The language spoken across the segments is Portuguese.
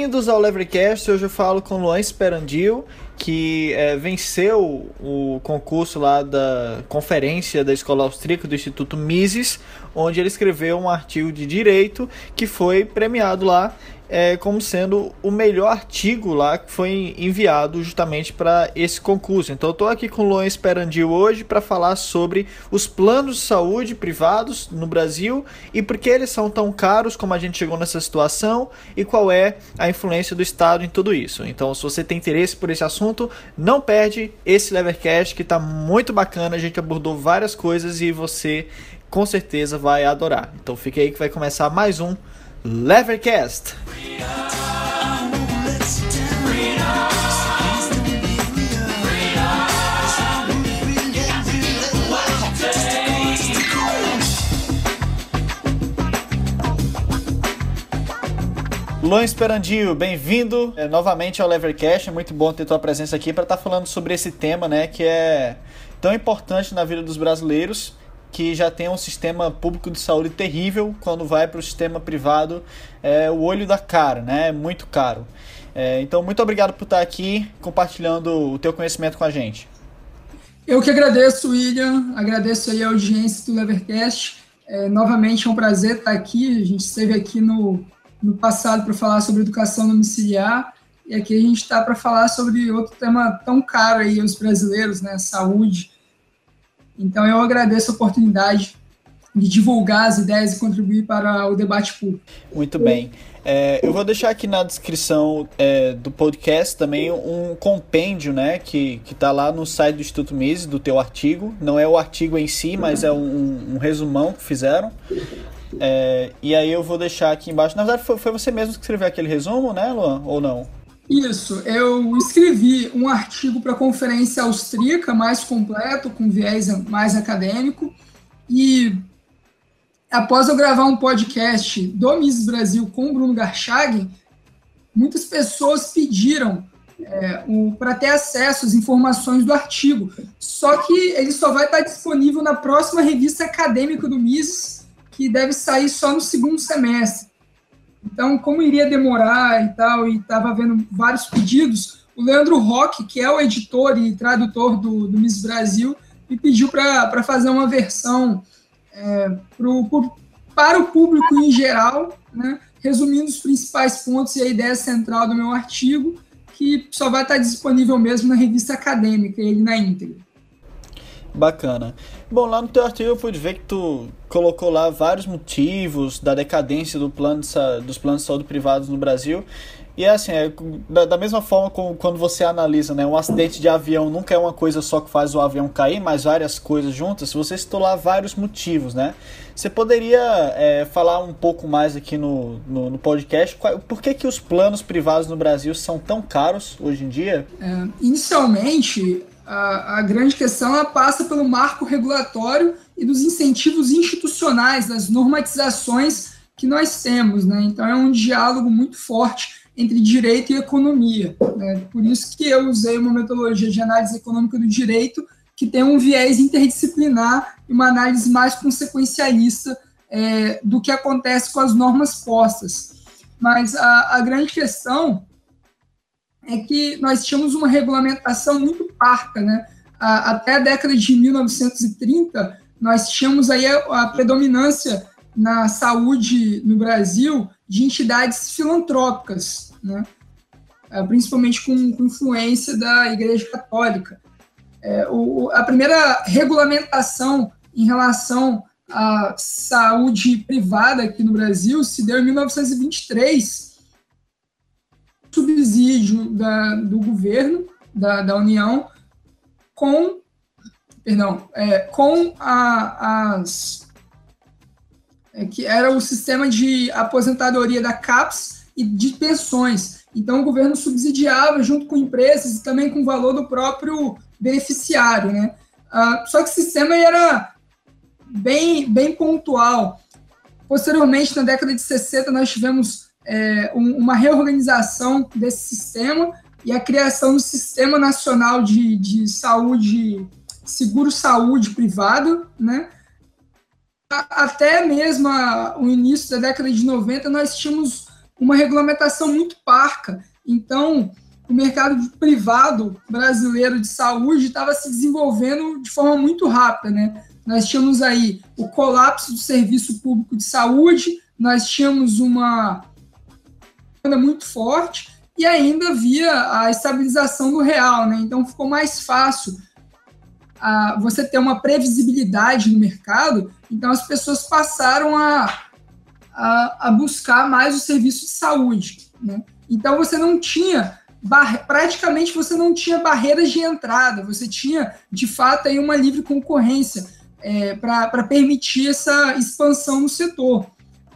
Bem-vindos ao Levercast. Hoje eu falo com Luan Esperandil, que é, venceu o concurso lá da conferência da Escola Austríaca do Instituto Mises, onde ele escreveu um artigo de direito que foi premiado lá é, como sendo o melhor artigo lá que foi enviado justamente para esse concurso. Então eu estou aqui com o Luan Esperandil hoje para falar sobre os planos de saúde privados no Brasil e por que eles são tão caros, como a gente chegou nessa situação e qual é a influência do Estado em tudo isso. Então se você tem interesse por esse assunto, não perde esse Levercast que está muito bacana, a gente abordou várias coisas e você com certeza vai adorar. Então fique aí que vai começar mais um Levercast. Luan Esperandio, bem-vindo é, novamente ao Levercast. É muito bom ter tua presença aqui para estar tá falando sobre esse tema, né, que é tão importante na vida dos brasileiros que já tem um sistema público de saúde terrível, quando vai para o sistema privado, é o olho da cara, né? É muito caro. É, então, muito obrigado por estar aqui compartilhando o teu conhecimento com a gente. Eu que agradeço, William, agradeço aí a audiência do Levercast. É, novamente é um prazer estar aqui. A gente esteve aqui no, no passado para falar sobre educação domiciliar e aqui a gente está para falar sobre outro tema tão caro aí aos brasileiros, né? Saúde. Então, eu agradeço a oportunidade de divulgar as ideias e contribuir para o debate público. Muito bem. É, eu vou deixar aqui na descrição é, do podcast também um compêndio, né, que está lá no site do Instituto Mises, do teu artigo. Não é o artigo em si, mas é um, um resumão que fizeram. É, e aí eu vou deixar aqui embaixo. Na verdade, foi, foi você mesmo que escreveu aquele resumo, né, Luan? Ou não? Isso, eu escrevi um artigo para a conferência austríaca mais completo, com viés mais acadêmico, e após eu gravar um podcast do Miss Brasil com o Bruno Garchagen, muitas pessoas pediram é, para ter acesso às informações do artigo. Só que ele só vai estar disponível na próxima revista acadêmica do Mises, que deve sair só no segundo semestre. Então, como iria demorar e tal, e estava vendo vários pedidos, o Leandro Roque, que é o editor e tradutor do, do Miss Brasil, me pediu para fazer uma versão é, pro, pro, para o público em geral, né, resumindo os principais pontos e a ideia central do meu artigo, que só vai estar disponível mesmo na revista acadêmica, ele na íntegra. Bacana. Bom, lá no teu artigo eu pude ver que tu colocou lá vários motivos da decadência do plano de, dos planos de saúde privados no Brasil. E é assim, é, da, da, mesma forma como quando você analisa, né, um acidente de avião nunca é uma coisa só que faz o avião cair, mas várias coisas juntas, você citou lá vários motivos, né? Você poderia é, falar um pouco mais aqui no, no, no podcast, qual, por que, que os planos privados no Brasil são tão caros hoje em dia? É, inicialmente, a, a grande questão ela passa pelo marco regulatório e dos incentivos institucionais, das normatizações que nós temos. Né? Então, é um diálogo muito forte entre direito e economia. Né? Por isso que eu usei uma metodologia de análise econômica do direito que tem um viés interdisciplinar e uma análise mais consequencialista é, do que acontece com as normas postas. Mas a, a grande questão é que nós tínhamos uma regulamentação muito parca, né? até a década de 1930, nós tínhamos aí a, predominância na saúde no Brasil de entidades filantrópicas, né? É, principalmente com, com, influência da Igreja Católica. É, o, a primeira regulamentação em relação à saúde privada aqui no Brasil se deu em 1923, subsídio da, do governo, da, da União, com, perdão, é, com a, as, é, que era o sistema de aposentadoria da CAPES e de pensões. Então, o governo subsidiava junto com empresas e também com o valor do próprio beneficiário, né? Ah, só que o sistema era bem, bem pontual. Posteriormente, na década de 60, nós tivemos é, um, uma reorganização desse sistema e a criação do Sistema Nacional de, de Saúde, Seguro-Saúde Privado, né? Até mesmo o início da década de 90, nós tínhamos uma regulamentação muito parca. Então, o mercado privado brasileiro de saúde estava se desenvolvendo de forma muito rápida, né? Nós tínhamos aí o colapso do serviço público de saúde, nós tínhamos uma muito forte e ainda havia a estabilização do real, né? Então ficou mais fácil a, você ter uma previsibilidade no mercado. Então as pessoas passaram a, a, a buscar mais o serviço de saúde, né? Então você não tinha praticamente você não tinha barreiras de entrada, você tinha de fato aí uma livre concorrência é, para permitir essa expansão no setor.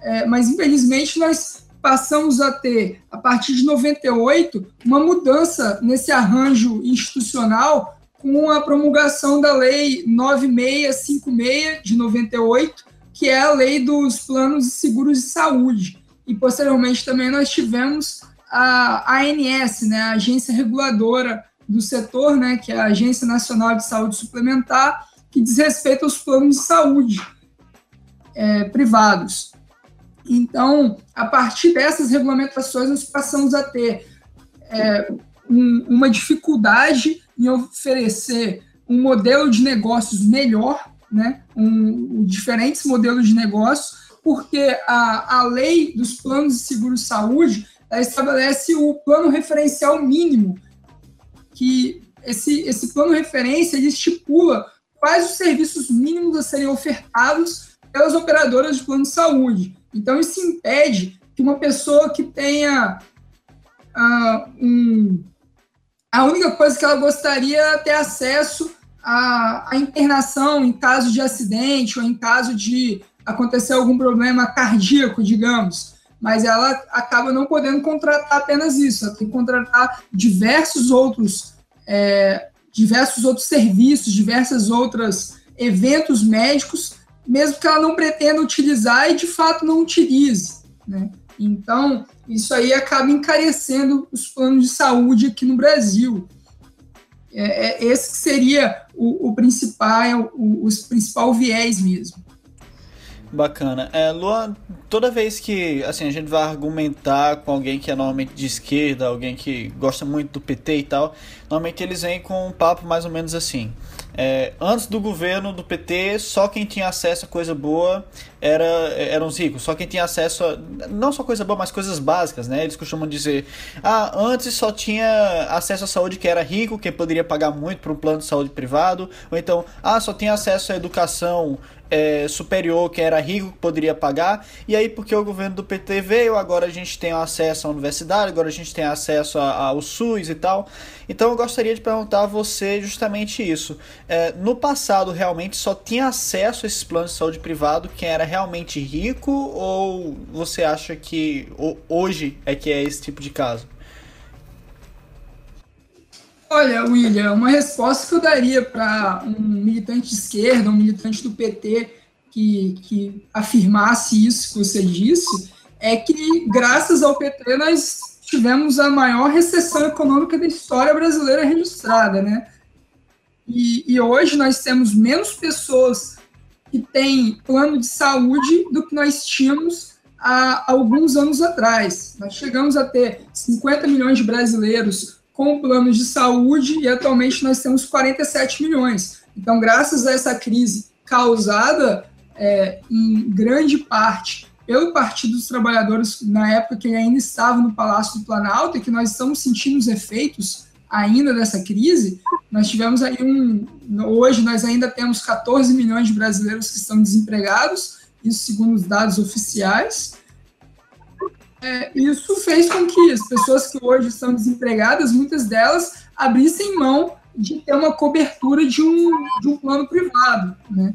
É, mas infelizmente nós passamos a ter, a partir de 98, uma mudança nesse arranjo institucional com a promulgação da Lei 9656 de 98, que é a lei dos planos de seguros de saúde. E posteriormente também nós tivemos a ANS, né, a agência reguladora do setor, né, que é a Agência Nacional de Saúde Suplementar, que diz respeito aos planos de saúde é, privados. Então, a partir dessas regulamentações, nós passamos a ter é, um, uma dificuldade em oferecer um modelo de negócios melhor, né, um, um diferentes modelos de negócios, porque a, a lei dos planos de seguro-saúde estabelece o plano referencial mínimo, que esse, esse plano referência ele estipula quais os serviços mínimos a serem ofertados pelas operadoras de plano de saúde. Então, isso impede que uma pessoa que tenha uh, um, a única coisa que ela gostaria é ter acesso à, à internação em caso de acidente ou em caso de acontecer algum problema cardíaco, digamos. Mas ela acaba não podendo contratar apenas isso, ela tem que contratar diversos outros, é, diversos outros serviços, diversas outras eventos médicos, mesmo que ela não pretenda utilizar e de fato não utilize, né? Então, isso aí acaba encarecendo os planos de saúde aqui no Brasil. É, é, esse seria o, o principal, o, o principal viés mesmo. Bacana. É, Luan, toda vez que assim, a gente vai argumentar com alguém que é normalmente de esquerda, alguém que gosta muito do PT e tal, normalmente eles vêm com um papo mais ou menos assim. É, antes do governo do PT, só quem tinha acesso a coisa boa era, eram os ricos. Só quem tinha acesso a. Não só coisa boa, mas coisas básicas, né? Eles costumam dizer: ah, antes só tinha acesso à saúde que era rico, quem poderia pagar muito para um plano de saúde privado. Ou então, ah, só tinha acesso à educação é, superior que era rico poderia pagar. E aí, porque o governo do PT veio, agora a gente tem acesso à universidade, agora a gente tem acesso ao SUS e tal. Então eu gostaria de perguntar a você justamente isso. É, no passado, realmente só tinha acesso a esses planos de saúde privado quem era realmente rico? Ou você acha que hoje é que é esse tipo de caso? Olha, William, uma resposta que eu daria para um militante de esquerda, um militante do PT que, que afirmasse isso que você disse, é que graças ao PT nós tivemos a maior recessão econômica da história brasileira registrada, né? E, e hoje nós temos menos pessoas que têm plano de saúde do que nós tínhamos há alguns anos atrás. Nós chegamos a ter 50 milhões de brasileiros com planos de saúde e atualmente nós temos 47 milhões. Então, graças a essa crise causada é, em grande parte pelo Partido dos Trabalhadores, na época que ele ainda estava no Palácio do Planalto, e que nós estamos sentindo os efeitos ainda dessa crise, nós tivemos aí um. Hoje nós ainda temos 14 milhões de brasileiros que estão desempregados, isso segundo os dados oficiais, é, isso fez com que as pessoas que hoje estão desempregadas, muitas delas, abrissem mão de ter uma cobertura de um, de um plano privado. Né?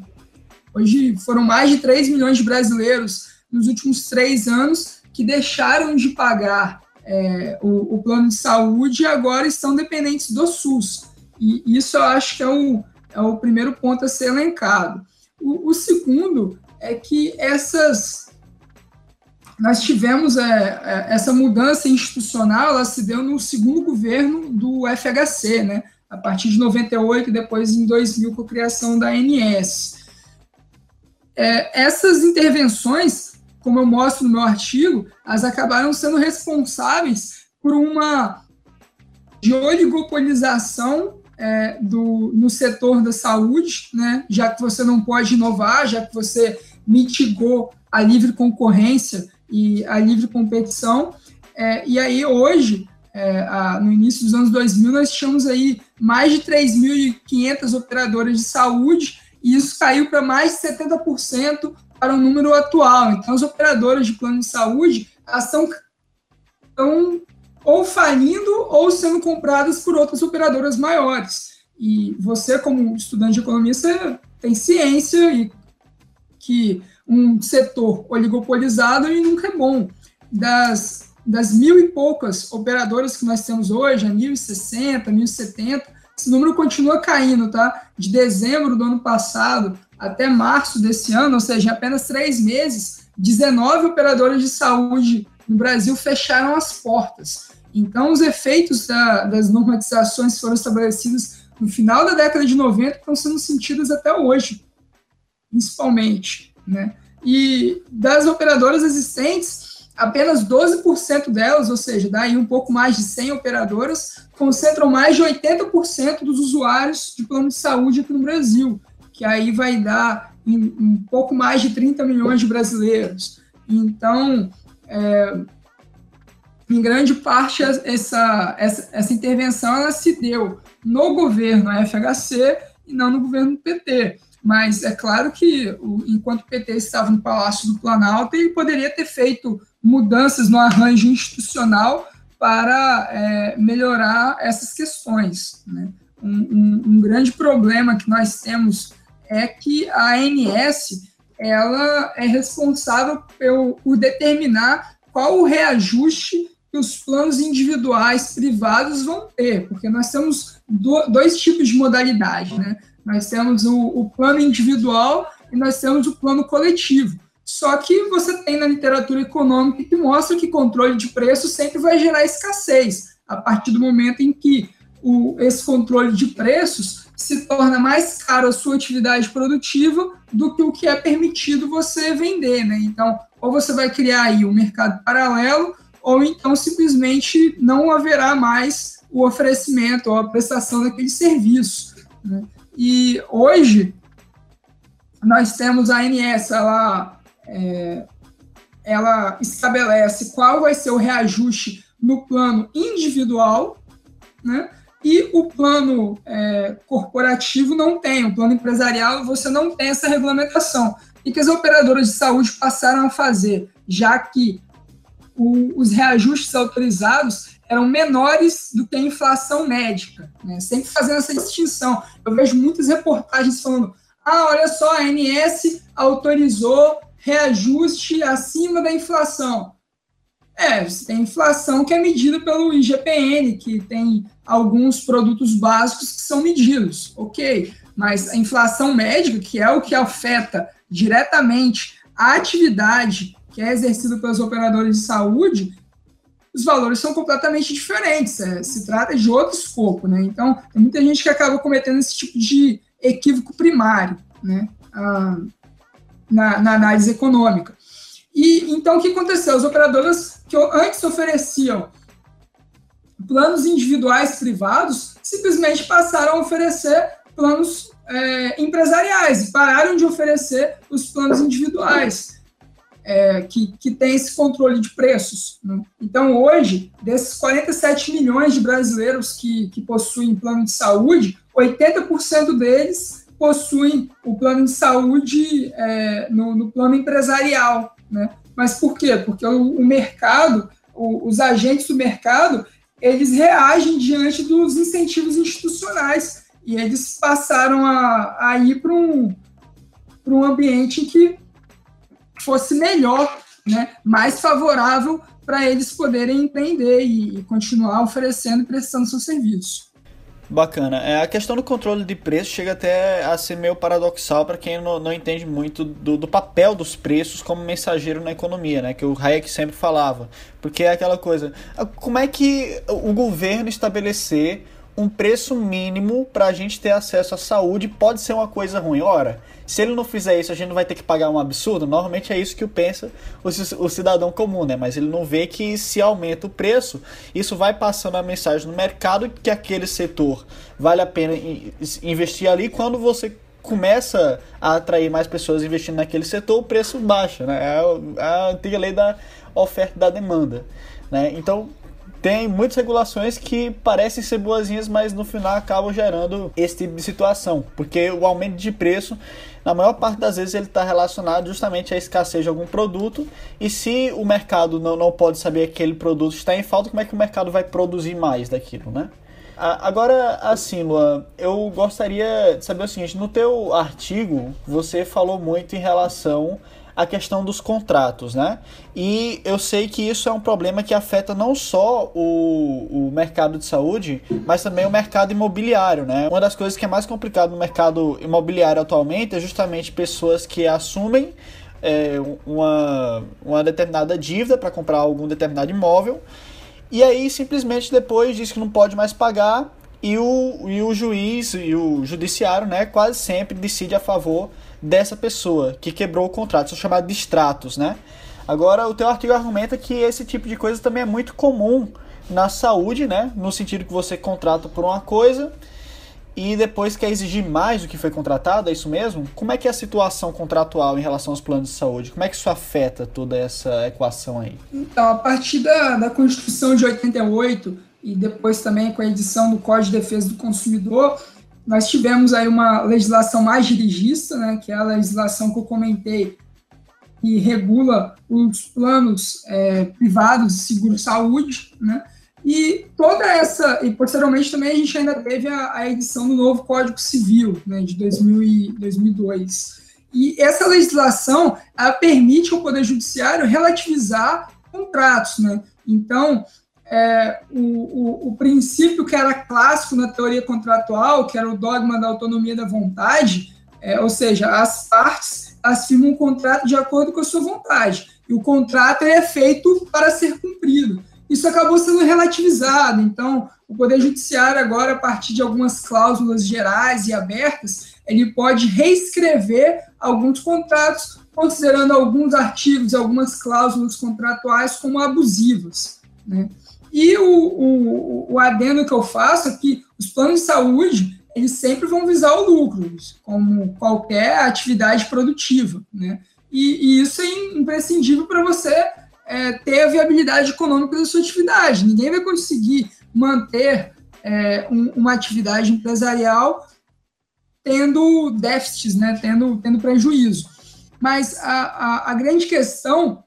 Hoje foram mais de 3 milhões de brasileiros nos últimos três anos que deixaram de pagar é, o, o, plano de saúde e agora estão dependentes do SUS. E isso eu acho que é o, é o primeiro ponto a ser elencado. O, o segundo é que essas nós tivemos é, é, essa mudança institucional, ela se deu no segundo governo do FHC, né? A partir de 98 e depois em 2000 com a criação da ANS. É, essas intervenções como eu mostro no meu artigo, elas acabaram sendo responsáveis por uma de oligopolização é, do, no setor da saúde, né, já que você não pode inovar, já que você mitigou a livre concorrência e a livre competição. É, e aí, hoje, é, a, no início dos anos 2000, nós tínhamos aí mais de 3.500 operadoras de saúde, e isso caiu para mais de 70% para o número atual. Então, as operadoras de plano de saúde estão ou falindo ou sendo compradas por outras operadoras maiores. E você, como estudante de economia, você tem ciência e que um setor oligopolizado e nunca é bom. Das, das mil e poucas operadoras que nós temos hoje, a 1.060, 1.070, esse número continua caindo, tá? De dezembro do ano passado até março desse ano, ou seja, apenas três meses, 19 operadoras de saúde no Brasil fecharam as portas. Então, os efeitos da, das normatizações foram estabelecidas no final da década de 90 estão sendo sentidas até hoje, principalmente. Né? E das operadoras existentes, apenas 12% delas, ou seja, daí um pouco mais de 100 operadoras, concentram mais de 80% dos usuários de plano de saúde aqui no Brasil, que aí vai dar um pouco mais de 30 milhões de brasileiros. Então, é, em grande parte, essa, essa, essa intervenção ela se deu no governo FHC e não no governo PT. Mas é claro que, enquanto o PT estava no Palácio do Planalto, ele poderia ter feito mudanças no arranjo institucional para é, melhorar essas questões. Né? Um, um, um, grande problema que nós temos é que a ANS ela é responsável por, por determinar qual o reajuste que os planos individuais privados vão ter, porque nós temos dois tipos de modalidade, né? Nós temos o, o plano individual e nós temos o plano coletivo. Só que você tem na literatura econômica que mostra que controle de preço sempre vai gerar escassez, a partir do momento em que o, esse controle de preços se torna mais caro a sua atividade produtiva do que o que é permitido você vender, né? Então, ou você vai criar aí um mercado paralelo, ou então simplesmente não haverá mais o oferecimento ou a prestação daquele serviço. Né? E hoje nós temos a ANS, ela, é, ela estabelece qual vai ser o reajuste no plano individual, né? E o plano é, corporativo não tem, o plano empresarial você não tem essa regulamentação. E que as operadoras de saúde passaram a fazer, já que o, os reajustes autorizados eram menores do que a inflação médica, né? sempre fazendo essa distinção. Eu vejo muitas reportagens falando: ah, olha só, a ANS autorizou reajuste acima da inflação. É, você tem inflação que é medida pelo IGPN, que tem alguns produtos básicos que são medidos, ok. Mas a inflação médica, que é o que afeta diretamente a atividade que é exercido pelos operadores de saúde, os valores são completamente diferentes. É, se trata de outro escopo, né? Então, tem muita gente que acaba cometendo esse tipo de equívoco primário, né? Ah, na, na, análise econômica. E então o que aconteceu? As operadoras que antes ofereciam planos individuais privados simplesmente passaram a oferecer planos é, empresariais pararam de oferecer os planos individuais é, que, que tem esse controle de preços. Né? Então, hoje, desses 47 milhões de brasileiros que, que possuem plano de saúde, 80% deles possuem o plano de saúde é, no, no, plano empresarial. Né? Mas por quê? Porque o, o mercado, o, os agentes do mercado, eles reagem diante dos incentivos institucionais e eles passaram a, a ir para um, um ambiente em que fosse melhor, né, mais favorável para eles poderem empreender e, continuar oferecendo e prestando seu serviço. Bacana. É, a questão do controle de preço chega até a ser meio paradoxal para quem não, não, entende muito do, do, papel dos preços como mensageiro na economia, né? Que o Hayek sempre falava. Porque é aquela coisa. Como é que o governo estabelecer um preço mínimo para a gente ter acesso à saúde pode ser uma coisa ruim. Ora, se ele não fizer isso, a gente não vai ter que pagar um absurdo? Normalmente é isso que pensa o cidadão comum, né? Mas ele não vê que se aumenta o preço, isso vai passando a mensagem no mercado que aquele setor vale a pena investir ali quando você começa a atrair mais pessoas investindo naquele setor, o preço baixa, né? É a antiga lei da oferta e da demanda, né? Então, tem muitas regulações que parecem ser boazinhas, mas no final acabam gerando esse tipo de situação, porque o aumento de preço, na maior parte das vezes, ele está relacionado justamente à escassez de algum produto, e se o mercado não, não pode saber que aquele produto está em falta, como é que o mercado vai produzir mais daquilo, né? Agora, assim, Luan, eu gostaria de saber o seguinte: no teu artigo, você falou muito em relação à questão dos contratos, né? E eu sei que isso é um problema que afeta não só o, o mercado de saúde, mas também o mercado imobiliário, né? Uma das coisas que é mais complicado no mercado imobiliário atualmente é justamente pessoas que assumem é, uma, uma determinada dívida para comprar algum determinado imóvel e aí simplesmente depois diz que não pode mais pagar e o, e o juiz e o judiciário, né, quase sempre decide a favor dessa pessoa que quebrou o contrato, são chamados de extratos, né? Agora, o teu artigo argumenta que esse tipo de coisa também é muito comum na saúde, né? No sentido que você contrata por uma coisa e depois quer exigir mais do que foi contratado, é isso mesmo? Como é que é a situação contratual em relação aos planos de saúde? Como é que isso afeta toda essa equação aí? Então, a partir da, da Constituição de 88 e depois também com a edição do Código de Defesa do Consumidor, nós tivemos aí uma legislação mais dirigista, né, que é a legislação que eu comentei, que regula os planos é, privados de seguro-saúde, né, e toda essa, e posteriormente também a gente ainda teve a, a edição do novo Código Civil, né, de 2000 e 2002. E essa legislação, ela permite ao Poder Judiciário relativizar contratos, né? Então, é, o, o, o, princípio que era clássico na teoria contratual, que era o dogma da autonomia da vontade, é, ou seja, as partes assinam um contrato de acordo com a sua vontade, e o contrato é feito para ser cumprido isso acabou sendo relativizado. Então, o Poder Judiciário, agora, a partir de algumas cláusulas gerais e abertas, ele pode reescrever alguns contratos, considerando alguns artigos, algumas cláusulas contratuais como abusivas. Né? E o, o, o adendo que eu faço é que os planos de saúde, eles sempre vão visar o lucro, como qualquer atividade produtiva. Né? E, e isso é imprescindível para você é, ter a viabilidade econômica da sua atividade. Ninguém vai conseguir manter é, um, uma atividade empresarial tendo déficits, né, tendo, tendo prejuízo. Mas a, a, a grande questão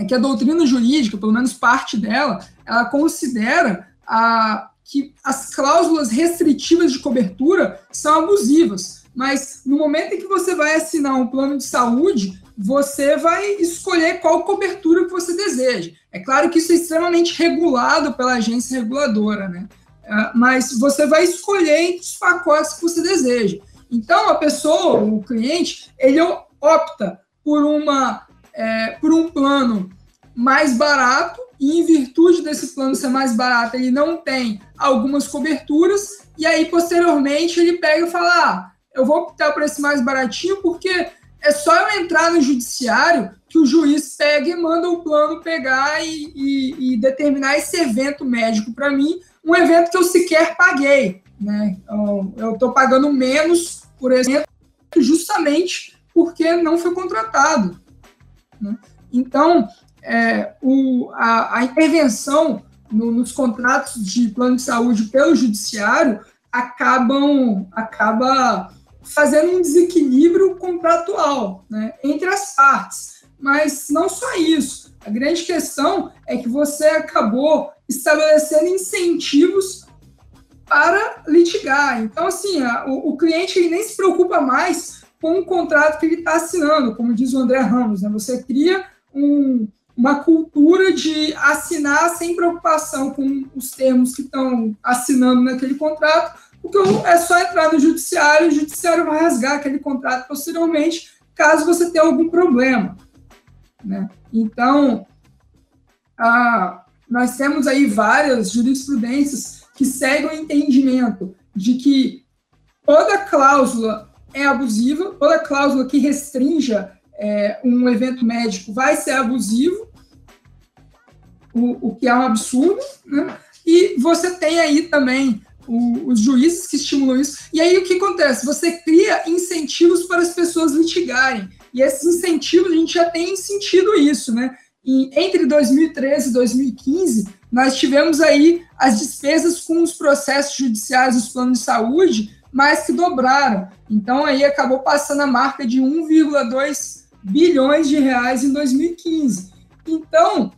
é que a doutrina jurídica, pelo menos parte dela, ela considera a, que as cláusulas restritivas de cobertura são abusivas. Mas no momento em que você vai assinar um plano de saúde, você vai escolher qual cobertura que você deseja. É claro que isso é extremamente regulado pela agência reguladora, né? É, mas você vai escolher entre os pacotes que você deseja. Então, a pessoa, o cliente, ele opta por, uma, é, por um plano mais barato, e em virtude desse plano ser mais barato, ele não tem algumas coberturas, e aí, posteriormente, ele pega e fala: ah, eu vou optar por esse mais baratinho porque é só eu entrar no judiciário que o juiz pega e manda o plano pegar e, e, e determinar esse evento médico para mim, um evento que eu sequer paguei. Né? Então, eu estou pagando menos por exemplo, justamente porque não foi contratado. Né? Então, é, o, a, a, intervenção no, nos contratos de plano de saúde pelo judiciário acabam acaba fazendo um desequilíbrio contratual né, entre as partes. Mas não só isso. A grande questão é que você acabou estabelecendo incentivos para litigar. Então, assim, a, o, o, cliente nem se preocupa mais com o contrato que ele está assinando, como diz o André Ramos. Né? Você cria um, uma cultura de assinar sem preocupação com os termos que estão assinando naquele contrato, porque é só entrar no judiciário, o judiciário vai rasgar aquele contrato posteriormente, caso você tenha algum problema. Né? Então, nós temos aí várias jurisprudências que segue o entendimento de que toda cláusula é abusiva, toda cláusula que restrinja é, um evento médico vai ser abusivo, o, o que é um absurdo, né? E você tem aí também o, os juízes que estimulam isso. E aí o que acontece? Você cria incentivos para as pessoas litigarem. E esses incentivos, a gente já tem sentido isso, né? E entre 2013 e 2015, nós tivemos aí as despesas com os processos judiciais dos planos de saúde mais que dobraram. Então aí acabou passando a marca de 1,2 bilhões de reais em 2015. Então,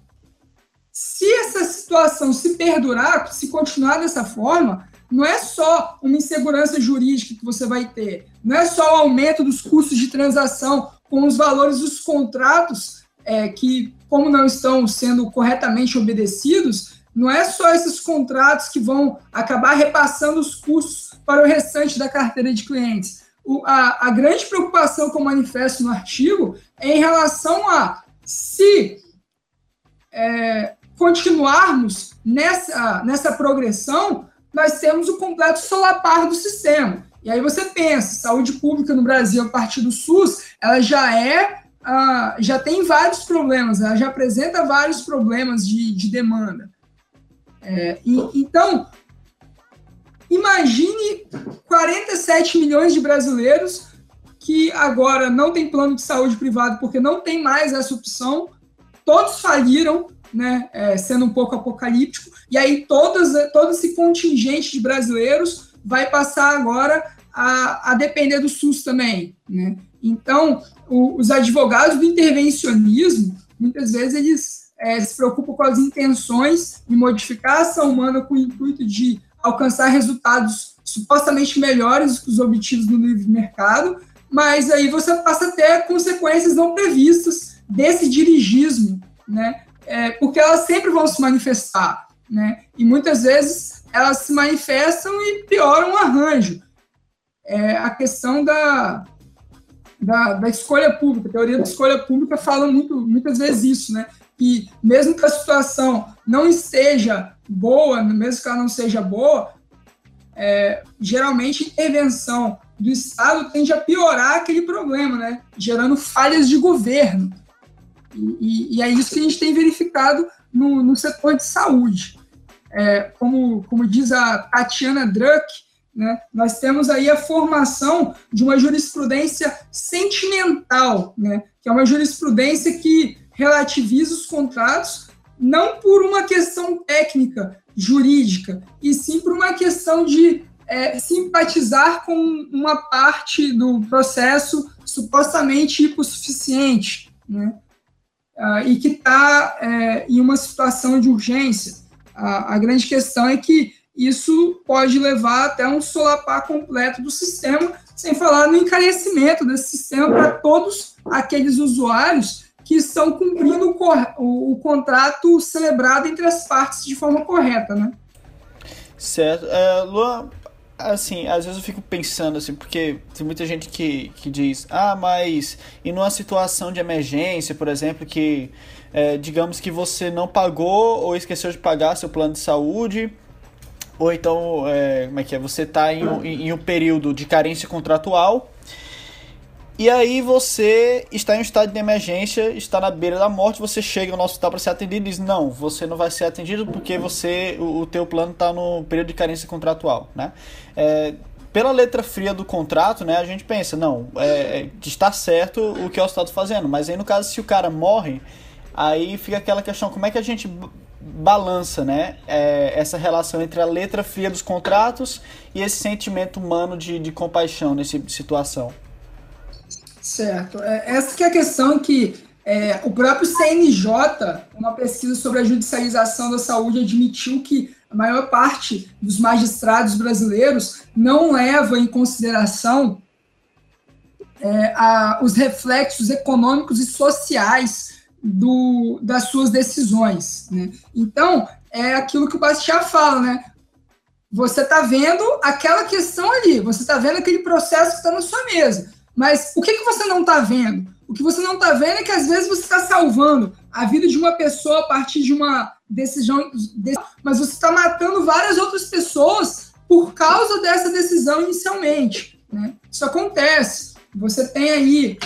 se essa situação se perdurar, se continuar dessa forma, não é só uma insegurança jurídica que você vai ter, não é só o aumento dos custos de transação com os valores dos contratos é, que, como não estão sendo corretamente obedecidos, não é só esses contratos que vão acabar repassando os custos para o restante da carteira de clientes. O, a, a grande preocupação que eu manifesto no artigo é em relação a se é, continuarmos nessa, nessa progressão, nós temos o completo solapar do sistema. E aí você pensa, saúde pública no Brasil a partir do SUS, ela já é, uh, já tem vários problemas, ela já apresenta vários problemas de, de demanda. É, e, então, imagine 47 milhões de brasileiros que agora não tem plano de saúde privado porque não tem mais essa opção, todos faliram, né, é, sendo um pouco apocalíptico, e aí todos, todo esse contingente de brasileiros vai passar agora a, a depender do SUS também. Né? Então, o, os advogados do intervencionismo, muitas vezes, eles é, se preocupam com as intenções de modificar a ação humana com o intuito de alcançar resultados supostamente melhores que os obtidos no livre mercado, mas aí você passa a ter consequências não previstas desse dirigismo, né? É, porque elas sempre vão se manifestar, né? E muitas vezes elas se manifestam e pioram o arranjo. É, a questão da, da, da, escolha pública, a teoria da escolha pública fala muito, muitas vezes isso, né? Que mesmo que a situação não esteja boa, mesmo que ela não seja boa, é, geralmente intervenção do Estado tende a piorar aquele problema, né? Gerando falhas de governo. E, e, e é isso que a gente tem verificado no, no setor de saúde. É, como, como diz a Tatiana Druck, né, nós temos aí a formação de uma jurisprudência sentimental, né, que é uma jurisprudência que relativiza os contratos não por uma questão técnica, jurídica, e sim por uma questão de é, simpatizar com uma parte do processo supostamente hipossuficiente, né? Ah, e que está é, em uma situação de urgência. A, a, grande questão é que isso pode levar até um solapar completo do sistema, sem falar no encarecimento desse sistema para todos aqueles usuários que estão cumprindo o, o, contrato celebrado entre as partes de forma correta, né? Certo. É, Lua, assim, às vezes eu fico pensando assim, porque tem muita gente que, que diz, ah, mas e numa situação de emergência, por exemplo, que é, digamos que você não pagou ou esqueceu de pagar seu plano de saúde, ou então, é, como é que é, você está em, em, em um período de carência contratual e aí você está em um estado de emergência, está na beira da morte, você chega no hospital para ser atendido e diz, não, você não vai ser atendido porque você o, o teu plano está no período de carência contratual, né? É, pela letra fria do contrato, né, a gente pensa, não, é, é está certo o que o hospital está fazendo, mas aí no caso se o cara morre, aí fica aquela questão, como é que a gente balança, né, é, essa relação entre a letra fria dos contratos e esse sentimento humano de, de compaixão nessa situação? Certo. É, essa que é a questão que é, o próprio CNJ, uma pesquisa sobre a judicialização da saúde, admitiu que a maior parte dos magistrados brasileiros não leva em consideração é, a, os reflexos econômicos e sociais do, das suas decisões. Né? Então, é aquilo que o Bastiat fala, né? Você está vendo aquela questão ali, você está vendo aquele processo que está na sua mesa. Mas o que, que você não está vendo? O que você não está vendo é que às vezes você está salvando a vida de uma pessoa a partir de uma decisão, mas você está matando várias outras pessoas por causa dessa decisão inicialmente. Né? Isso acontece. Você tem aí.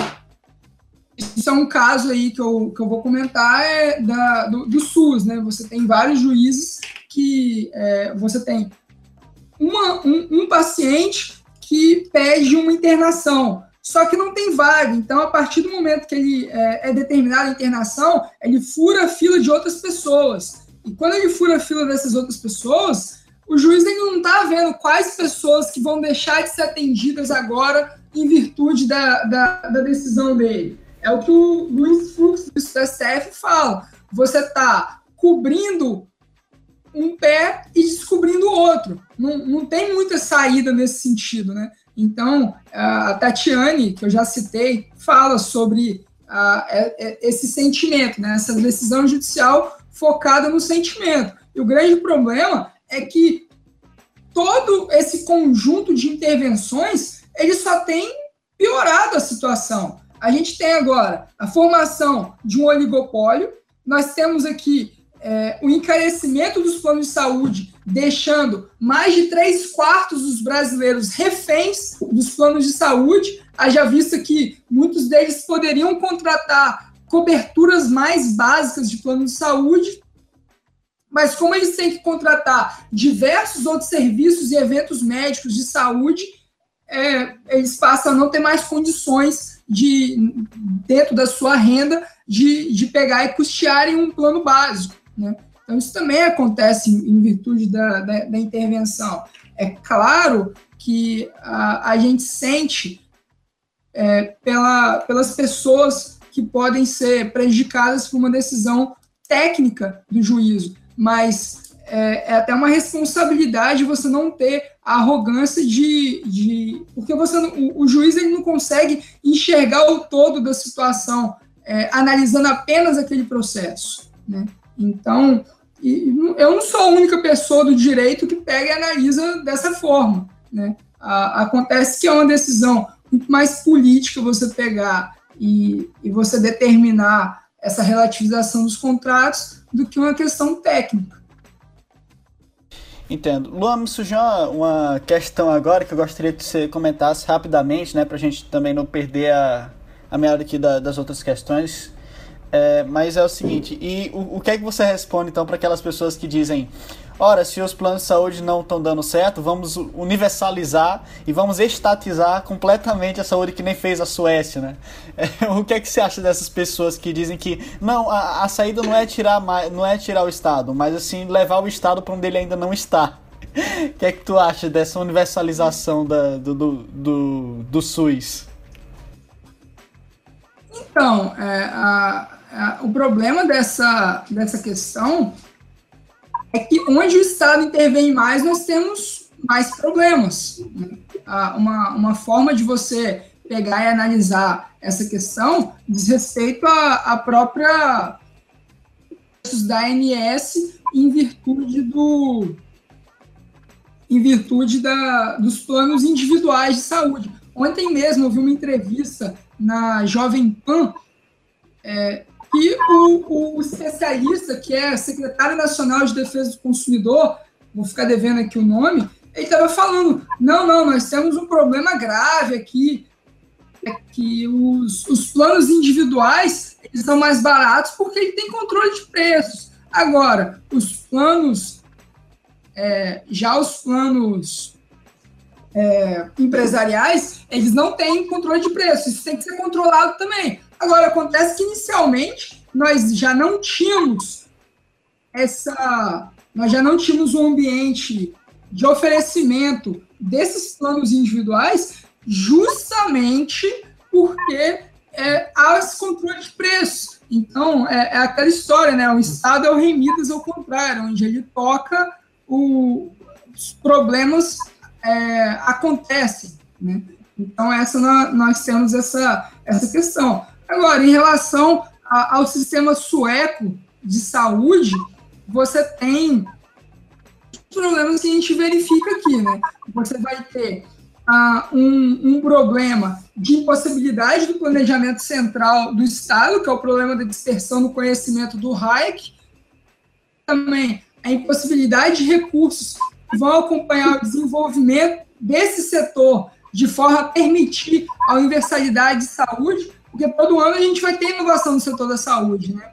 Isso é um caso aí que eu, que eu vou comentar é da, do, do SUS, né? Você tem vários juízes que é, você tem uma, um, um paciente que pede uma internação só que não tem vaga. Então, a partir do momento que ele é, é determinado a internação, ele fura a fila de outras pessoas. E quando ele fura a fila dessas outras pessoas, o juiz ainda não está vendo quais pessoas que vão deixar de ser atendidas agora em virtude da, da, da decisão dele. É o que o Luiz Fux do STF fala. Você está cobrindo um pé e descobrindo o outro. Não, não tem muita saída nesse sentido, né? Então, a Tatiane, que eu já citei, fala sobre é, é, esse sentimento, né? essa decisão judicial focada no sentimento. E o grande problema é que todo esse conjunto de intervenções ele só tem piorado a situação. A gente tem agora a formação de um oligopólio, nós temos aqui é, o encarecimento dos planos de saúde, deixando mais de três quartos dos brasileiros reféns dos planos de saúde, haja vista que muitos deles poderiam contratar coberturas mais básicas de plano de saúde, mas como eles têm que contratar diversos outros serviços e eventos médicos de saúde, é, eles passam a não ter mais condições de, dentro da sua renda, de, de pegar e custearem um plano básico. Né? Então, isso também acontece em, virtude da, da, da, intervenção. É claro que a, a gente sente é, pela, pelas pessoas que podem ser prejudicadas por uma decisão técnica do juízo, mas é, é, até uma responsabilidade você não ter a arrogância de. de porque você o, o, juiz ele não consegue enxergar o todo da situação, é, analisando apenas aquele processo. Né? Então, eu não sou a única pessoa do direito que pega e analisa dessa forma. Né? acontece que é uma decisão muito mais política você pegar e, e você determinar essa relativização dos contratos do que uma questão técnica. Entendo. Luan, me surgiu uma questão agora que eu gostaria que você comentasse rapidamente, né, para a gente também não perder a, a meada aqui da, das outras questões. É, mas é o seguinte, e o, o que é que você responde então para aquelas pessoas que dizem, ora, se os planos de saúde não estão dando certo, vamos universalizar e vamos estatizar completamente a saúde que nem fez a Suécia, né? É, o que é que você acha dessas pessoas que dizem que não, a, a saída não é tirar não é tirar o Estado, mas assim levar o Estado para onde ele ainda não está? O que é que tu acha dessa universalização da, do, do, do, do SUS? Então, é, a, o problema dessa, dessa questão é que onde o Estado intervém mais, nós temos mais problemas. Né? uma, uma forma de você pegar e analisar essa questão diz respeito à, à própria da ANS em virtude do em virtude da, dos planos individuais de saúde. Ontem mesmo eu vi uma entrevista na Jovem Pan é, que o, o especialista, que é secretário nacional de defesa do consumidor, vou ficar devendo aqui o nome, ele estava falando: não, não, nós temos um problema grave aqui, é que os, os planos individuais eles são mais baratos porque ele tem controle de preços. Agora, os planos, é, já os planos é, empresariais, eles não têm controle de preços, isso tem que ser controlado também. Agora, acontece que inicialmente nós já não tínhamos essa. Nós já não tínhamos um ambiente de oferecimento desses planos individuais, justamente porque é, há esse controle de preço. Então, é, é, aquela história, né? O Estado é o rei Midas ao contrário, onde ele toca, o, os problemas é, acontecem, né? Então, essa nós temos essa, essa questão. Agora, em relação a, ao sistema sueco de saúde, você tem problemas que a gente verifica aqui, né? Você vai ter ah, um, um, problema de impossibilidade do planejamento central do Estado, que é o problema da dispersão do conhecimento do Hayek, também a impossibilidade de recursos que vão acompanhar o desenvolvimento desse setor de forma a permitir a universalidade de saúde, porque todo ano a gente vai ter inovação no setor da saúde, né?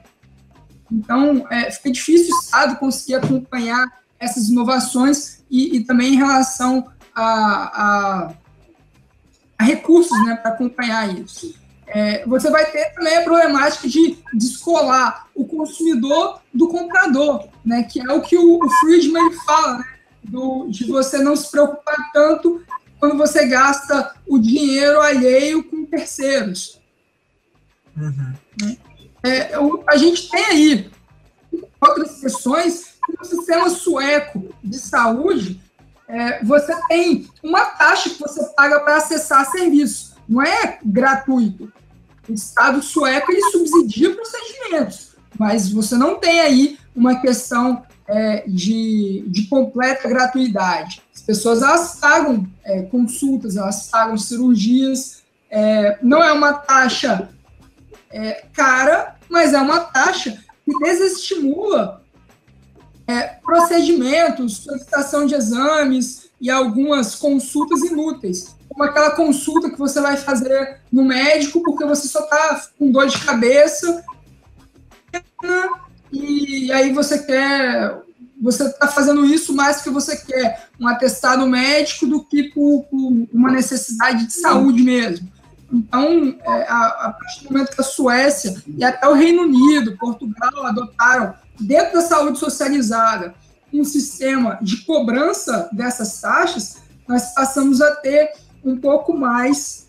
Então, é, fica difícil o Estado conseguir acompanhar essas inovações e, e também em relação a, a, a recursos né, para acompanhar isso. É, você vai ter também a problemática de descolar o consumidor do comprador, né, que é o que o, o Friedman fala, né, do, de você não se preocupar tanto quando você gasta o dinheiro alheio com terceiros. Uhum. É, a gente tem aí outras questões no sistema sueco de saúde, é, você tem uma taxa que você paga para acessar serviço. Não é gratuito. O Estado sueco ele subsidia procedimentos, mas você não tem aí uma questão é, de, de completa gratuidade. As pessoas elas pagam é, consultas, elas pagam cirurgias. É, não é uma taxa é, cara, mas é uma taxa que desestimula é, procedimentos, solicitação de exames e algumas consultas inúteis. Como aquela consulta que você vai fazer no médico porque você só está com dor de cabeça e aí você quer você está fazendo isso mais que você quer um atestado médico do que por, por uma necessidade de saúde mesmo. Então, é, a, a partir do momento que a Suécia e até o Reino Unido, Portugal adotaram dentro da saúde socializada, um sistema de cobrança dessas taxas, nós passamos a ter um pouco mais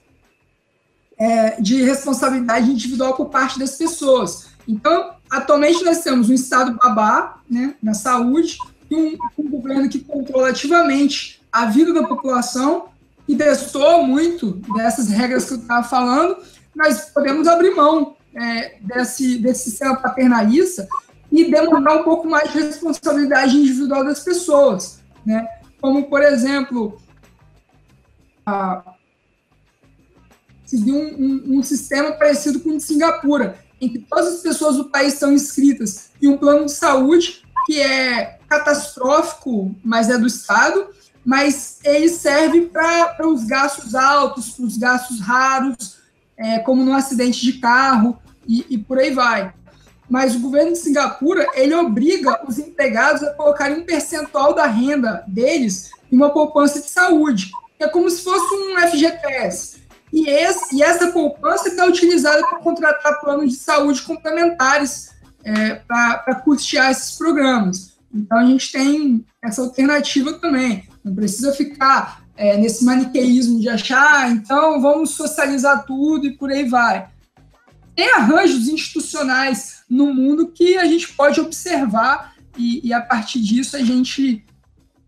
é, de responsabilidade individual por parte das pessoas. Então, atualmente nós temos um Estado babá né, na saúde e um, um governo que controla ativamente a vida da população e testou muito dessas regras que eu estava falando, nós podemos abrir mão é, desse, desse sistema paternalista e demonstrar um pouco mais de responsabilidade individual das pessoas, né? Como, por exemplo, a, seguir um, um, um, sistema parecido com o de Singapura, em que todas as pessoas do país estão inscritas em um plano de saúde que é catastrófico, mas é do Estado, mas ele serve para os gastos altos, para os gastos raros, é, como no acidente de carro e, e por aí vai mas o governo de Singapura ele obriga os empregados a colocarem um percentual da renda deles em uma poupança de saúde. É como se fosse um FGTS. E, esse, e essa poupança está utilizada para contratar planos de saúde complementares é, para custear esses programas. Então a gente tem essa alternativa também. Não precisa ficar é, nesse maniqueísmo de achar, ah, então vamos socializar tudo e por aí vai. Tem arranjos institucionais no mundo que a gente pode observar e, e a partir disso a gente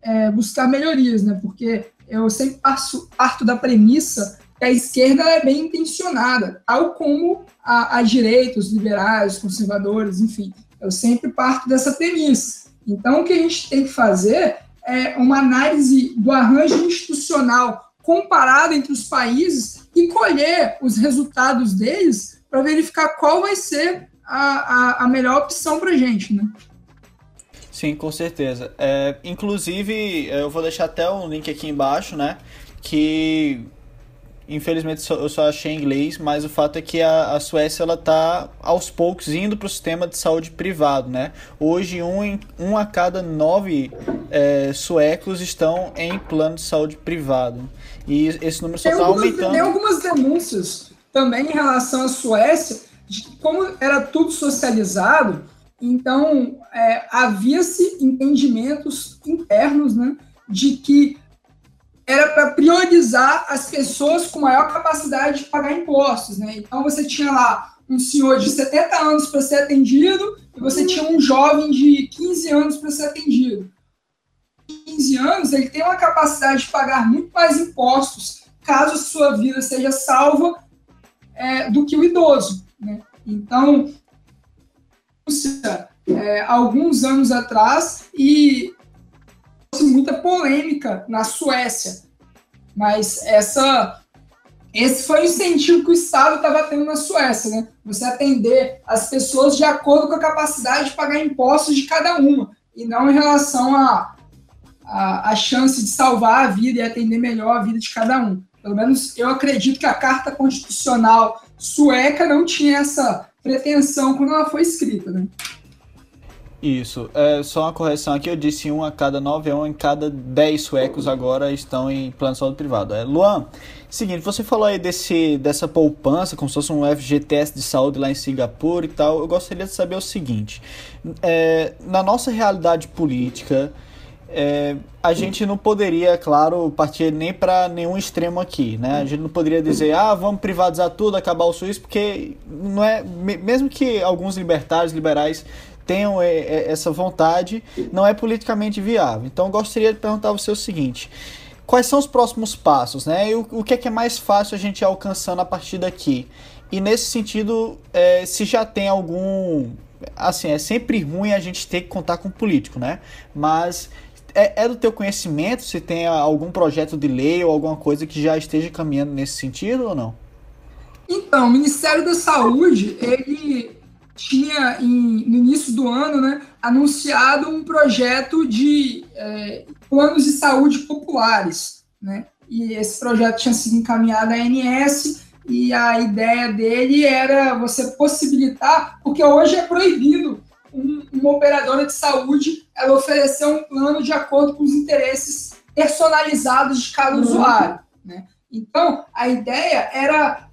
é, buscar melhorias, né? Porque eu sempre passo, parto da premissa que a esquerda é bem intencionada, tal como a, a direita, os liberais, os conservadores, enfim. Eu sempre parto dessa premissa. Então, o que a gente tem que fazer é uma análise do arranjo institucional comparado entre os países e colher os resultados deles para verificar qual vai ser a, a, a melhor opção para gente, né? Sim, com certeza. É, inclusive, eu vou deixar até um link aqui embaixo, né? Que infelizmente eu só achei em inglês, mas o fato é que a, a Suécia ela está aos poucos indo para o sistema de saúde privado, né? Hoje um, em, um a cada nove é, suecos estão em plano de saúde privado e esse número só está aumentando. Tem algumas denúncias também em relação à Suécia de como era tudo socializado, então é, havia-se entendimentos internos né, de que as pessoas com maior capacidade de pagar impostos. Né? Então você tinha lá um senhor de 70 anos para ser atendido e você tinha um jovem de 15 anos para ser atendido. 15 anos, ele tem uma capacidade de pagar muito mais impostos caso sua vida seja salva é, do que o idoso. Né? Então, é, alguns anos atrás e muita polêmica na Suécia, mas essa esse foi o incentivo que o Estado estava tendo na Suécia, né? Você atender as pessoas de acordo com a capacidade de pagar impostos de cada uma, e não em relação a, a, a chance de salvar a vida e atender melhor a vida de cada um. Pelo menos eu acredito que a Carta Constitucional sueca não tinha essa pretensão quando ela foi escrita, né? Isso. É, só uma correção aqui, eu disse um a cada nove, é um em cada dez suecos agora estão em plano de saúde privado. É, Luan, seguinte, você falou aí desse, dessa poupança, como se fosse um FGTS de saúde lá em Singapura e tal. Eu gostaria de saber o seguinte: é, na nossa realidade política, é, a gente não poderia, claro, partir nem para nenhum extremo aqui, né? A gente não poderia dizer, ah, vamos privatizar tudo, acabar o SUS, porque não é, mesmo que alguns libertários, liberais tenham é, é, essa vontade, não é politicamente viável. Então, gostaria de perguntar você o seguinte: quais são os próximos passos, né? E o, o que é que é mais fácil a gente ir alcançando a partir daqui? E nesse sentido, é, se já tem algum. Assim, é sempre ruim a gente ter que contar com o político, né? Mas é, é, do teu conhecimento se tem algum projeto de lei ou alguma coisa que já esteja caminhando nesse sentido ou não? Então, o Ministério da Saúde, ele tinha em, no início do ano né, anunciado um projeto de é, planos de saúde populares. Né? E esse projeto tinha sido encaminhado à ANS e a ideia dele era você possibilitar, porque hoje é proibido um, uma operadora de saúde ela oferecer um plano de acordo com os interesses personalizados de cada uhum. usuário. Né? Então, a ideia era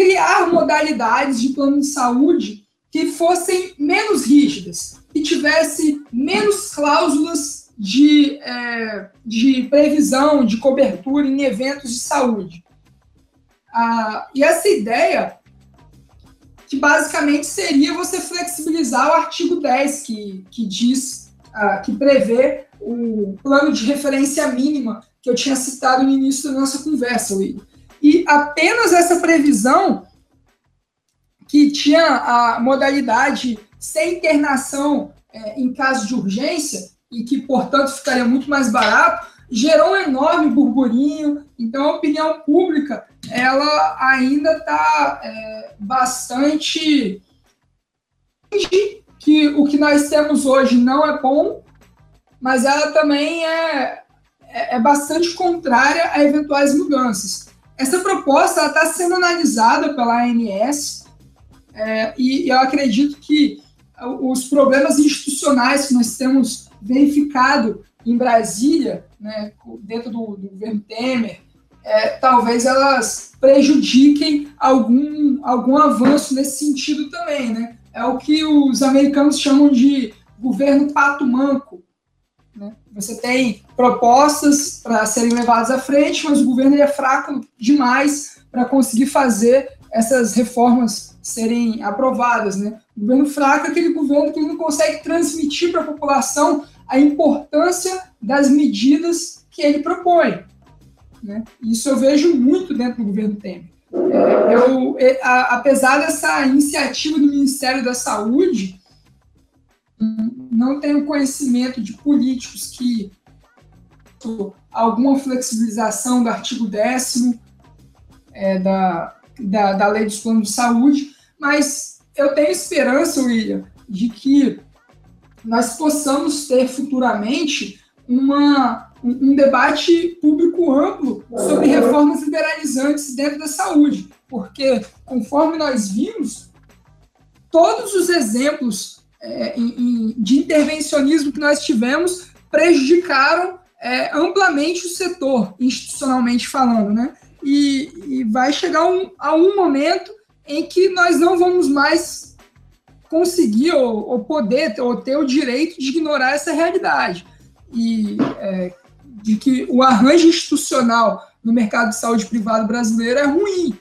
criar modalidades de plano de saúde que fossem menos rígidas, que tivesse menos cláusulas de, é, de previsão, de cobertura em eventos de saúde. Ah, e essa ideia, que basicamente seria você flexibilizar o artigo 10, que, que diz, ah, que prevê o plano de referência mínima que eu tinha citado no início da nossa conversa, William. E apenas essa previsão que tinha a modalidade sem internação é, em caso de urgência e que, portanto, ficaria muito mais barato, gerou um enorme burburinho. Então, a opinião pública ela ainda está é, bastante que o que nós temos hoje não é bom, mas ela também é, é, é bastante contrária a eventuais mudanças. Essa proposta está sendo analisada pela ANS é, e eu acredito que os problemas institucionais que nós temos verificado em Brasília, né, dentro do, do governo Temer, é, talvez elas prejudiquem algum, algum avanço nesse sentido também. Né? É o que os americanos chamam de governo pato manco? Você tem propostas para serem levadas à frente, mas o governo é fraco demais para conseguir fazer essas reformas serem aprovadas. Né? O governo fraco é aquele governo que não consegue transmitir para a população a importância das medidas que ele propõe. Né? Isso eu vejo muito dentro do governo Temer. É, eu, é, apesar dessa iniciativa do Ministério da Saúde, não tenho conhecimento de políticos que alguma flexibilização do artigo 10 é, da, da, da lei dos planos de saúde, mas eu tenho esperança, William, de que nós possamos ter futuramente uma, um, um debate público amplo sobre reformas liberalizantes dentro da saúde, porque, conforme nós vimos, todos os exemplos é, de intervencionismo que nós tivemos prejudicaram é, amplamente o setor, institucionalmente falando, né? E, e vai chegar um, a um momento em que nós não vamos mais conseguir ou, ou poder ou ter o direito de ignorar essa realidade e é, de que o arranjo institucional no mercado de saúde privado brasileiro é ruim,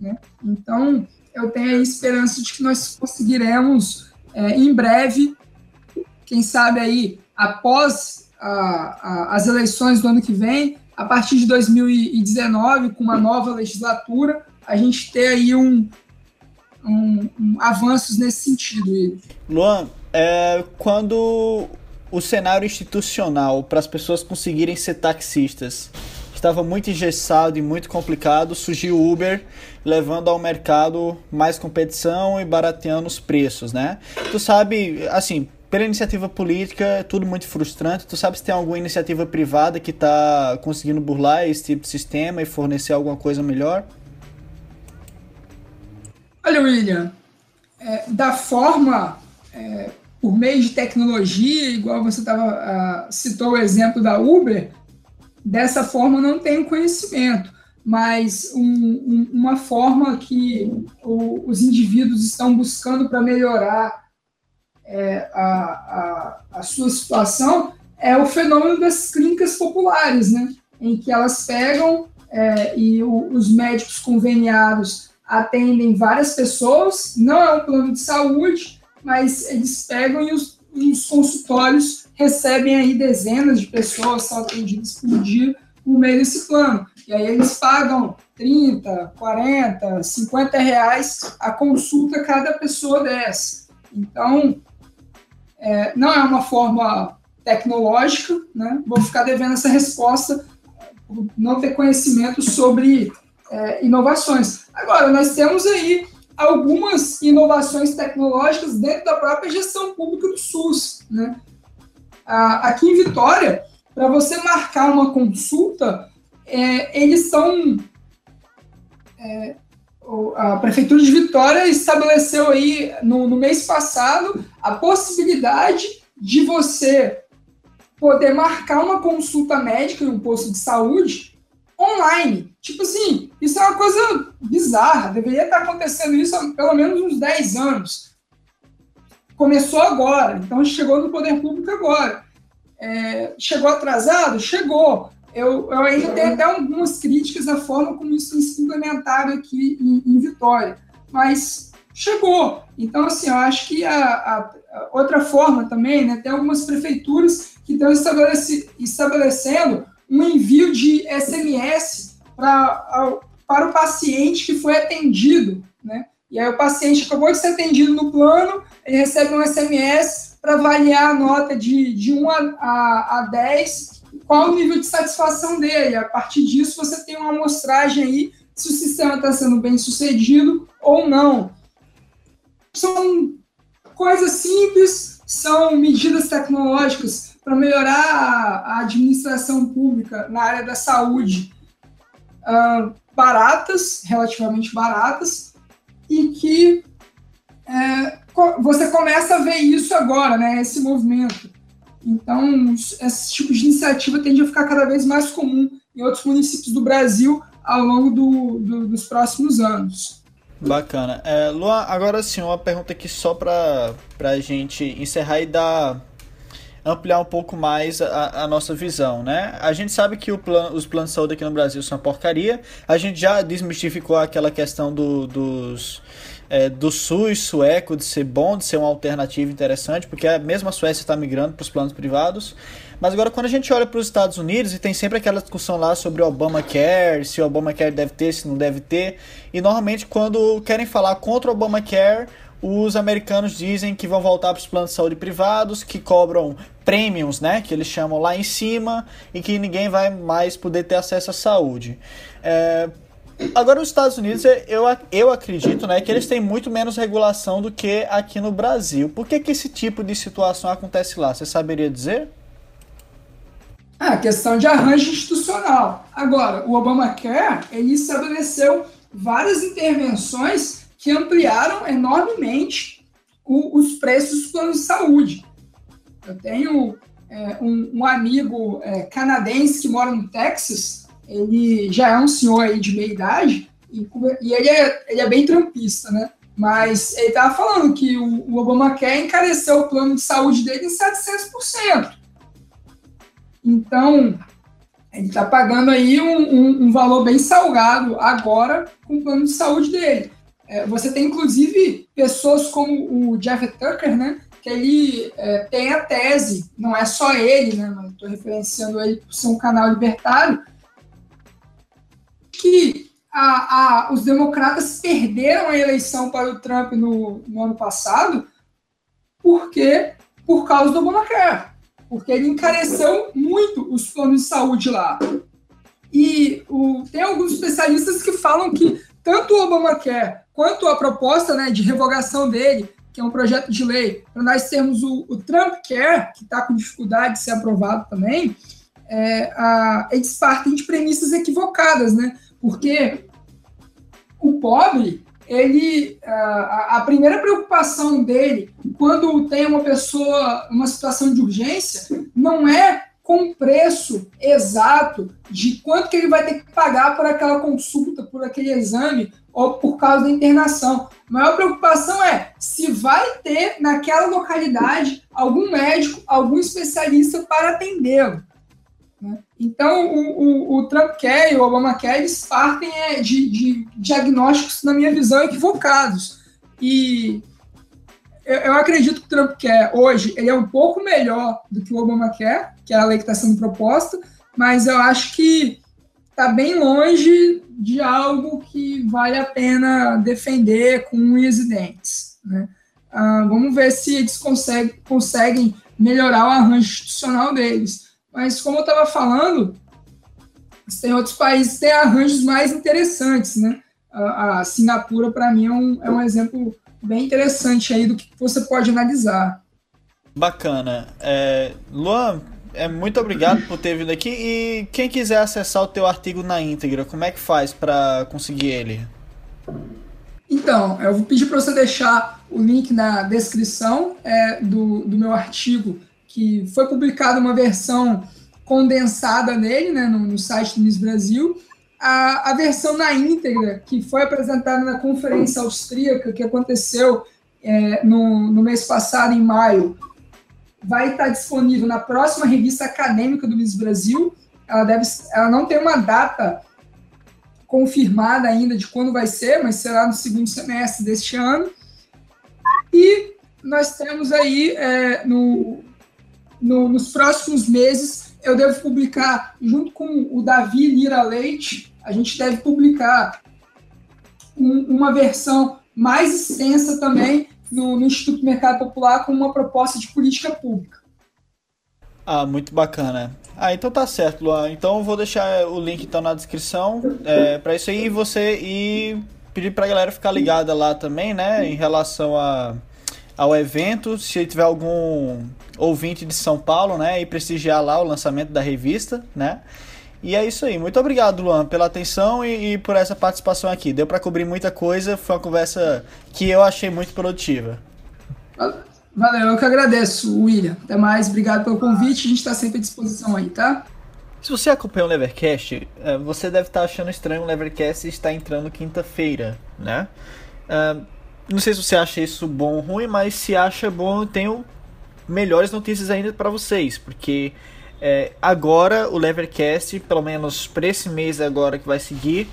né? Então eu tenho a esperança de que nós conseguiremos é, em breve, quem sabe aí, após a, a, as eleições do ano que vem, a partir de 2019, com uma nova legislatura, a gente ter aí um, um, um avanços nesse sentido. Luan, é, quando o cenário institucional para as pessoas conseguirem ser taxistas estava muito engessado e muito complicado, surgiu o Uber, levando ao mercado mais competição e barateando os preços, né? Tu sabe, assim, pela iniciativa política é tudo muito frustrante. Tu sabe se tem alguma iniciativa privada que está conseguindo burlar esse tipo de sistema e fornecer alguma coisa melhor? Olha, William, é, da forma é, por meio de tecnologia, igual você tava, uh, citou o exemplo da Uber, dessa forma não tenho conhecimento, mas um, um, uma forma que o, os indivíduos estão buscando para melhorar é, a, a, a, sua situação é o fenômeno das clínicas populares, né? em que elas pegam é, e o, os médicos conveniados atendem várias pessoas, não é um plano de saúde, mas eles pegam e os, os consultórios recebem aí dezenas de pessoas são atendidas por dia por meio desse plano. E aí eles pagam 30, 40, 50 reais a consulta cada pessoa dessa. Então, é, não é uma forma tecnológica, né? Vou ficar devendo essa resposta não ter conhecimento sobre é, inovações. Agora, nós temos aí algumas inovações tecnológicas dentro da própria gestão pública do SUS. Né? Aqui em Vitória, para você marcar uma consulta, é, eles são. É, a Prefeitura de Vitória estabeleceu aí no, no mês passado a possibilidade de você poder marcar uma consulta médica em um posto de saúde online. Tipo assim, isso é uma coisa bizarra. Deveria estar acontecendo isso há pelo menos uns 10 anos. Começou agora, então chegou no poder público agora. É, chegou atrasado? Chegou. Eu, eu ainda tenho até algumas críticas à forma como isso tem sido implementado aqui em, em Vitória. Mas chegou. Então, assim, eu acho que a, a, a outra forma também, né, tem algumas prefeituras que estão estabeleci, estabelecendo um envio de SMS pra, para o paciente que foi atendido, né? E aí o paciente acabou de ser atendido no plano, ele recebe um SMS para avaliar a nota de, de 1 a, a, a 10, qual o nível de satisfação dele. A partir disso, você tem uma amostragem aí se o sistema está sendo bem sucedido ou não. São coisas simples, são medidas tecnológicas para melhorar a, administração pública na área da saúde uh, baratas, relativamente baratas, e que é, você começa a ver isso agora, né, esse movimento. Então, esse tipo de iniciativa tende a ficar cada vez mais comum em outros municípios do Brasil ao longo do, do, dos próximos anos. Bacana. É, Luan, agora sim, uma pergunta aqui só para a gente encerrar e dar ampliar um pouco mais a, a nossa visão, né? A gente sabe que plan, os planos de saúde aqui no Brasil são porcaria. A gente já desmistificou aquela questão do, dos é, do SUS sueco de ser bom, de ser uma alternativa interessante, porque a mesma Suécia está migrando para os planos privados. Mas agora, quando a gente olha para os Estados Unidos, e tem sempre aquela discussão lá sobre o Obamacare, se o Obamacare deve ter, se não deve ter, e normalmente quando querem falar contra o Obamacare, os americanos dizem que vão voltar para os planos de saúde privados, que cobram premiums, né, que eles chamam lá em cima, e que ninguém vai mais poder ter acesso à saúde. É, agora, os Estados Unidos, eu, eu acredito né, que eles têm muito menos regulação do que aqui no Brasil. Por que, que esse tipo de situação acontece lá? Você saberia dizer? Ah, questão de arranjo institucional. Agora, o Obamacare, ele estabeleceu várias intervenções que ampliaram enormemente o, os preços dos planos de saúde. Eu tenho é, um, um, amigo é, canadense que mora no Texas, ele já é um senhor aí de meia idade, e, e ele, é, ele é bem trampista, né? Mas ele estava falando que o, o Obamacare encareceu o plano de saúde dele em 700%. Então, ele está pagando aí um, um, um, valor bem salgado agora com o plano de saúde dele. É, você tem, inclusive, pessoas como o Jeff Tucker, né? Que ele é, tem a tese, não é só ele, né? Estou referenciando ele por ser um canal libertário, que a, a, os democratas perderam a eleição para o Trump no, no ano passado, porque por causa do Obamacare, porque ele encareceu muito os planos de saúde lá. E o, tem alguns especialistas que falam que tanto o Obamacare quanto a proposta né, de revogação dele, que é um projeto de lei, para nós termos o, o Trump Care, que está com dificuldade de ser aprovado também, é, a, eles partem de premissas equivocadas, né? Porque o pobre, ele a, a, primeira preocupação dele quando tem uma pessoa uma situação de urgência não é com preço exato de quanto que ele vai ter que pagar por aquela consulta, por aquele exame ou por causa da internação. A maior preocupação é se vai ter naquela localidade algum médico, algum especialista para atendê-lo. Né? Então, o, o, o Trump quer e o Obama quer, eles partem é, de, de diagnósticos, na minha visão, equivocados. E eu, acredito que o Trump quer hoje ele é um pouco melhor do que o Obama quer, que é a lei que está sendo proposta, mas eu acho que está bem longe de algo que vale a pena defender com unhas e dentes. Né? Ah, vamos ver se eles conseguem, conseguem melhorar o arranjo institucional deles. Mas, como eu estava falando, tem outros países que têm arranjos mais interessantes. Né? A, a Singapura, para mim, é um, é um exemplo bem interessante aí do que você pode analisar. Bacana. É, Luan, é, muito obrigado por ter vindo aqui. E quem quiser acessar o teu artigo na íntegra, como é que faz para conseguir ele? Então, eu vou pedir para você deixar o link na descrição é, do, do meu artigo, que foi publicada uma versão condensada nele, né, no, no site do Miss Brasil. A, a, versão na íntegra, que foi apresentada na conferência austríaca que aconteceu é, no, no mês passado, em maio, vai estar disponível na próxima revista acadêmica do Miss Brasil. Ela, deve, ela não tem uma data confirmada ainda de quando vai ser, mas será no segundo semestre deste ano. E nós temos aí, é, no, no, nos próximos meses, eu devo publicar, junto com o Davi Lira Leite, a gente deve publicar um, uma versão mais extensa também no, no Instituto Mercado Popular com uma proposta de política pública. Ah, muito bacana. Ah, então tá certo, Luan. Então eu vou deixar o link então na descrição é, para isso aí você e pedir pra galera ficar ligada lá também, né, em relação a, ao evento, se tiver algum ouvinte de São Paulo, né, e prestigiar lá o lançamento da revista, né? E é isso aí. Muito obrigado, Luan, pela atenção e, e por essa participação aqui. Deu para cobrir muita coisa. Foi uma conversa que eu achei muito produtiva. Valeu, eu que agradeço, William. Até mais, obrigado pelo convite. A gente está sempre à disposição aí, tá? Se você acompanha o Levercast, é, você deve estar achando estranho o Levercast estar entrando quinta-feira, né? É, não sei se você acha isso bom ou ruim, mas se acha bom, eu tenho melhores notícias ainda para vocês, porque é, agora o Levercast, pelo menos para esse mês agora que vai seguir,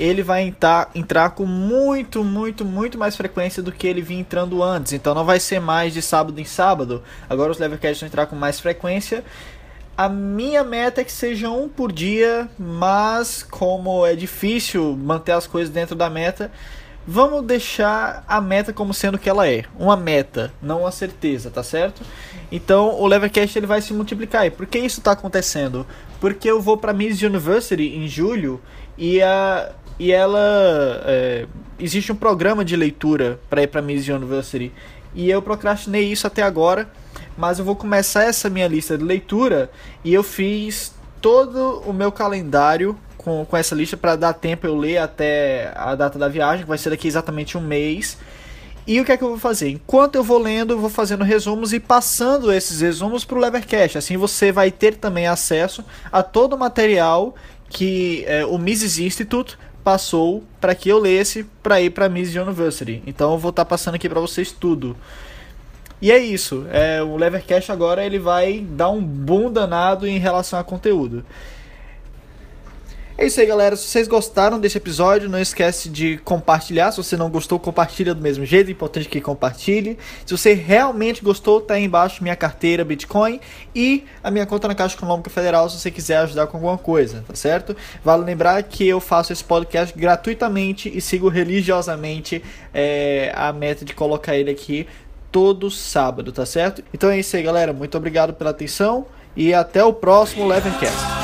ele vai entrar, entrar com muito, muito, muito mais frequência do que ele vinha entrando antes. Então não vai ser mais de sábado em sábado. Agora os Levercasts vão entrar com mais frequência. A minha meta é que seja um por dia, mas como é difícil manter as coisas dentro da meta, vamos deixar a meta como sendo que ela é, uma meta, não uma certeza, tá certo? Então o Levercast ele vai se multiplicar. E por que isso está acontecendo? Porque eu vou para Miss University em julho e a e ela é, existe um programa de leitura para ir para Miss University e eu procrastinei isso até agora, mas eu vou começar essa minha lista de leitura e eu fiz todo o meu calendário com, com essa lista para dar tempo eu ler até a data da viagem, que vai ser daqui exatamente um mês. E o que é que eu vou fazer? Enquanto eu vou lendo, eu vou fazendo resumos e passando esses resumos para o Levercast. Assim você vai ter também acesso a todo o material que é, o Mises Institute passou para que eu lesse para ir para a Mises University. Então eu vou estar tá passando aqui para vocês tudo. E é isso. É, o Levercast agora ele vai dar um boom danado em relação a conteúdo. É isso aí, galera. Se vocês gostaram desse episódio, não esquece de compartilhar. Se você não gostou, compartilha do mesmo jeito. É importante que compartilhe. Se você realmente gostou, tá aí embaixo minha carteira Bitcoin e a minha conta na Caixa Econômica Federal se você quiser ajudar com alguma coisa, tá certo? Vale lembrar que eu faço esse podcast gratuitamente e sigo religiosamente é, a meta de colocar ele aqui todo sábado, tá certo? Então é isso aí, galera. Muito obrigado pela atenção e até o próximo Levencast.